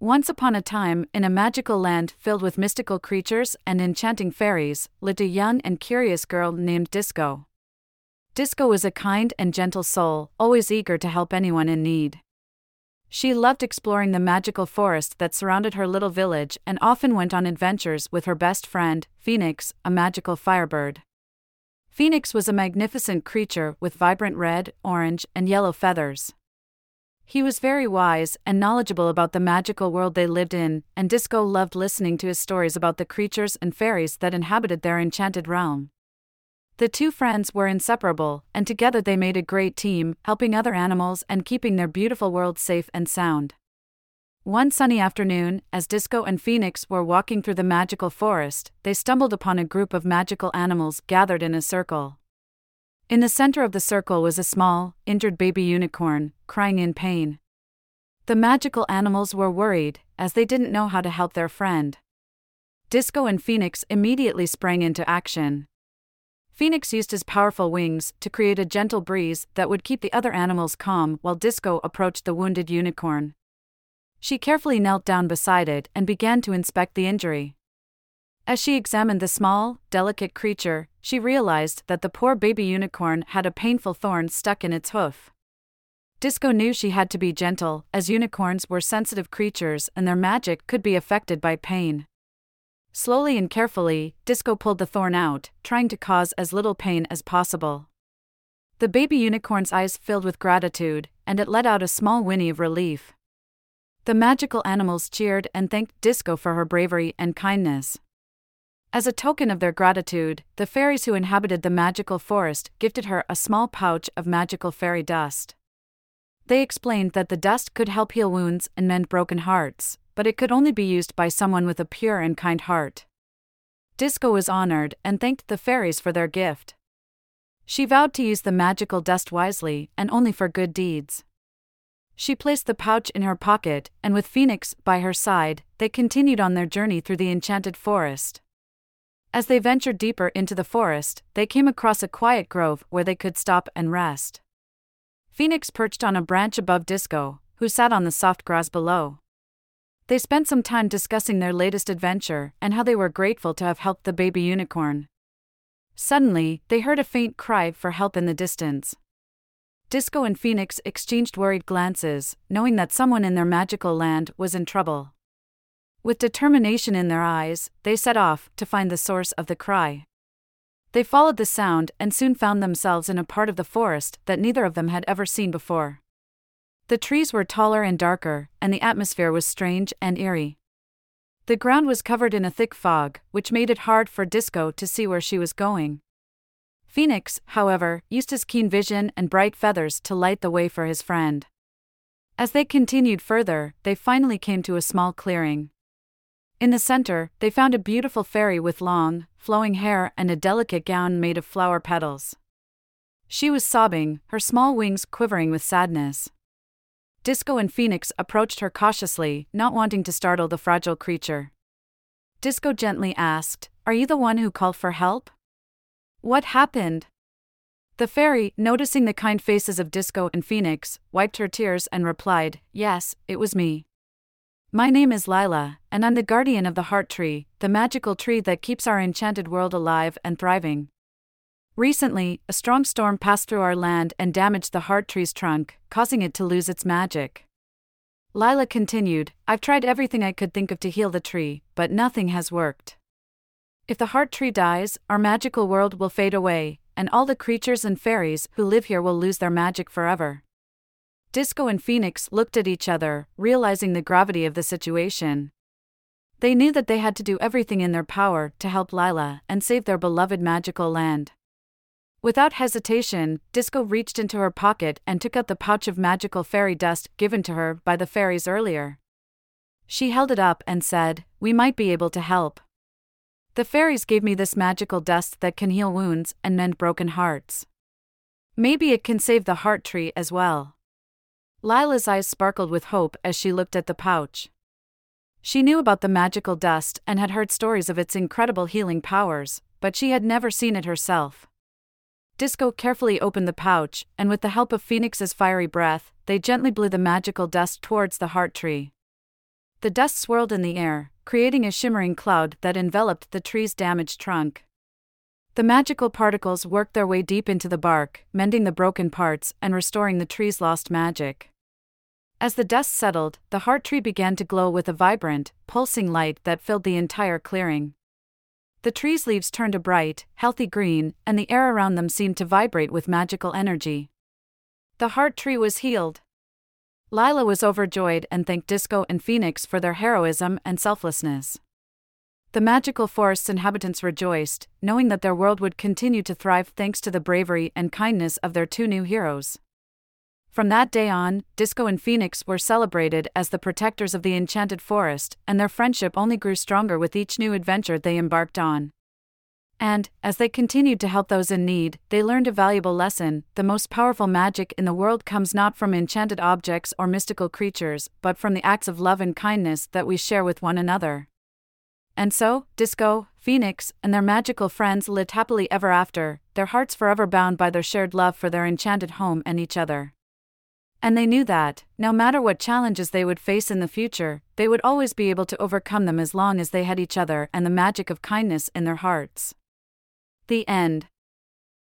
Once upon a time, in a magical land filled with mystical creatures and enchanting fairies, lived a young and curious girl named Disco. Disco was a kind and gentle soul, always eager to help anyone in need. She loved exploring the magical forest that surrounded her little village and often went on adventures with her best friend, Phoenix, a magical firebird. Phoenix was a magnificent creature with vibrant red, orange, and yellow feathers. He was very wise and knowledgeable about the magical world they lived in, and Disco loved listening to his stories about the creatures and fairies that inhabited their enchanted realm. The two friends were inseparable, and together they made a great team, helping other animals and keeping their beautiful world safe and sound. One sunny afternoon, as Disco and Phoenix were walking through the magical forest, they stumbled upon a group of magical animals gathered in a circle. In the center of the circle was a small, injured baby unicorn, crying in pain. The magical animals were worried, as they didn't know how to help their friend. Disco and Phoenix immediately sprang into action. Phoenix used his powerful wings to create a gentle breeze that would keep the other animals calm while Disco approached the wounded unicorn. She carefully knelt down beside it and began to inspect the injury. As she examined the small, delicate creature, she realized that the poor baby unicorn had a painful thorn stuck in its hoof. Disco knew she had to be gentle, as unicorns were sensitive creatures and their magic could be affected by pain. Slowly and carefully, Disco pulled the thorn out, trying to cause as little pain as possible. The baby unicorn's eyes filled with gratitude, and it let out a small whinny of relief. The magical animals cheered and thanked Disco for her bravery and kindness. As a token of their gratitude, the fairies who inhabited the magical forest gifted her a small pouch of magical fairy dust. They explained that the dust could help heal wounds and mend broken hearts, but it could only be used by someone with a pure and kind heart. Disco was honored and thanked the fairies for their gift. She vowed to use the magical dust wisely and only for good deeds. She placed the pouch in her pocket, and with Phoenix by her side, they continued on their journey through the enchanted forest. As they ventured deeper into the forest, they came across a quiet grove where they could stop and rest. Phoenix perched on a branch above Disco, who sat on the soft grass below. They spent some time discussing their latest adventure and how they were grateful to have helped the baby unicorn. Suddenly, they heard a faint cry for help in the distance. Disco and Phoenix exchanged worried glances, knowing that someone in their magical land was in trouble. With determination in their eyes, they set off to find the source of the cry. They followed the sound and soon found themselves in a part of the forest that neither of them had ever seen before. The trees were taller and darker, and the atmosphere was strange and eerie. The ground was covered in a thick fog, which made it hard for Disco to see where she was going. Phoenix, however, used his keen vision and bright feathers to light the way for his friend. As they continued further, they finally came to a small clearing. In the center, they found a beautiful fairy with long, flowing hair and a delicate gown made of flower petals. She was sobbing, her small wings quivering with sadness. Disco and Phoenix approached her cautiously, not wanting to startle the fragile creature. Disco gently asked, Are you the one who called for help? What happened? The fairy, noticing the kind faces of Disco and Phoenix, wiped her tears and replied, Yes, it was me. My name is Lila, and I'm the guardian of the heart tree, the magical tree that keeps our enchanted world alive and thriving. Recently, a strong storm passed through our land and damaged the heart tree's trunk, causing it to lose its magic. Lila continued, I've tried everything I could think of to heal the tree, but nothing has worked. If the heart tree dies, our magical world will fade away, and all the creatures and fairies who live here will lose their magic forever. Disco and Phoenix looked at each other, realizing the gravity of the situation. They knew that they had to do everything in their power to help Lila and save their beloved magical land. Without hesitation, Disco reached into her pocket and took out the pouch of magical fairy dust given to her by the fairies earlier. She held it up and said, We might be able to help. The fairies gave me this magical dust that can heal wounds and mend broken hearts. Maybe it can save the heart tree as well. Lila's eyes sparkled with hope as she looked at the pouch. She knew about the magical dust and had heard stories of its incredible healing powers, but she had never seen it herself. Disco carefully opened the pouch, and with the help of Phoenix's fiery breath, they gently blew the magical dust towards the heart tree. The dust swirled in the air, creating a shimmering cloud that enveloped the tree's damaged trunk. The magical particles worked their way deep into the bark, mending the broken parts and restoring the tree's lost magic. As the dust settled, the heart tree began to glow with a vibrant, pulsing light that filled the entire clearing. The tree's leaves turned a bright, healthy green, and the air around them seemed to vibrate with magical energy. The heart tree was healed. Lila was overjoyed and thanked Disco and Phoenix for their heroism and selflessness. The magical forest's inhabitants rejoiced, knowing that their world would continue to thrive thanks to the bravery and kindness of their two new heroes. From that day on, Disco and Phoenix were celebrated as the protectors of the enchanted forest, and their friendship only grew stronger with each new adventure they embarked on. And, as they continued to help those in need, they learned a valuable lesson the most powerful magic in the world comes not from enchanted objects or mystical creatures, but from the acts of love and kindness that we share with one another. And so, Disco, Phoenix, and their magical friends lived happily ever after, their hearts forever bound by their shared love for their enchanted home and each other. And they knew that, no matter what challenges they would face in the future, they would always be able to overcome them as long as they had each other and the magic of kindness in their hearts. The end.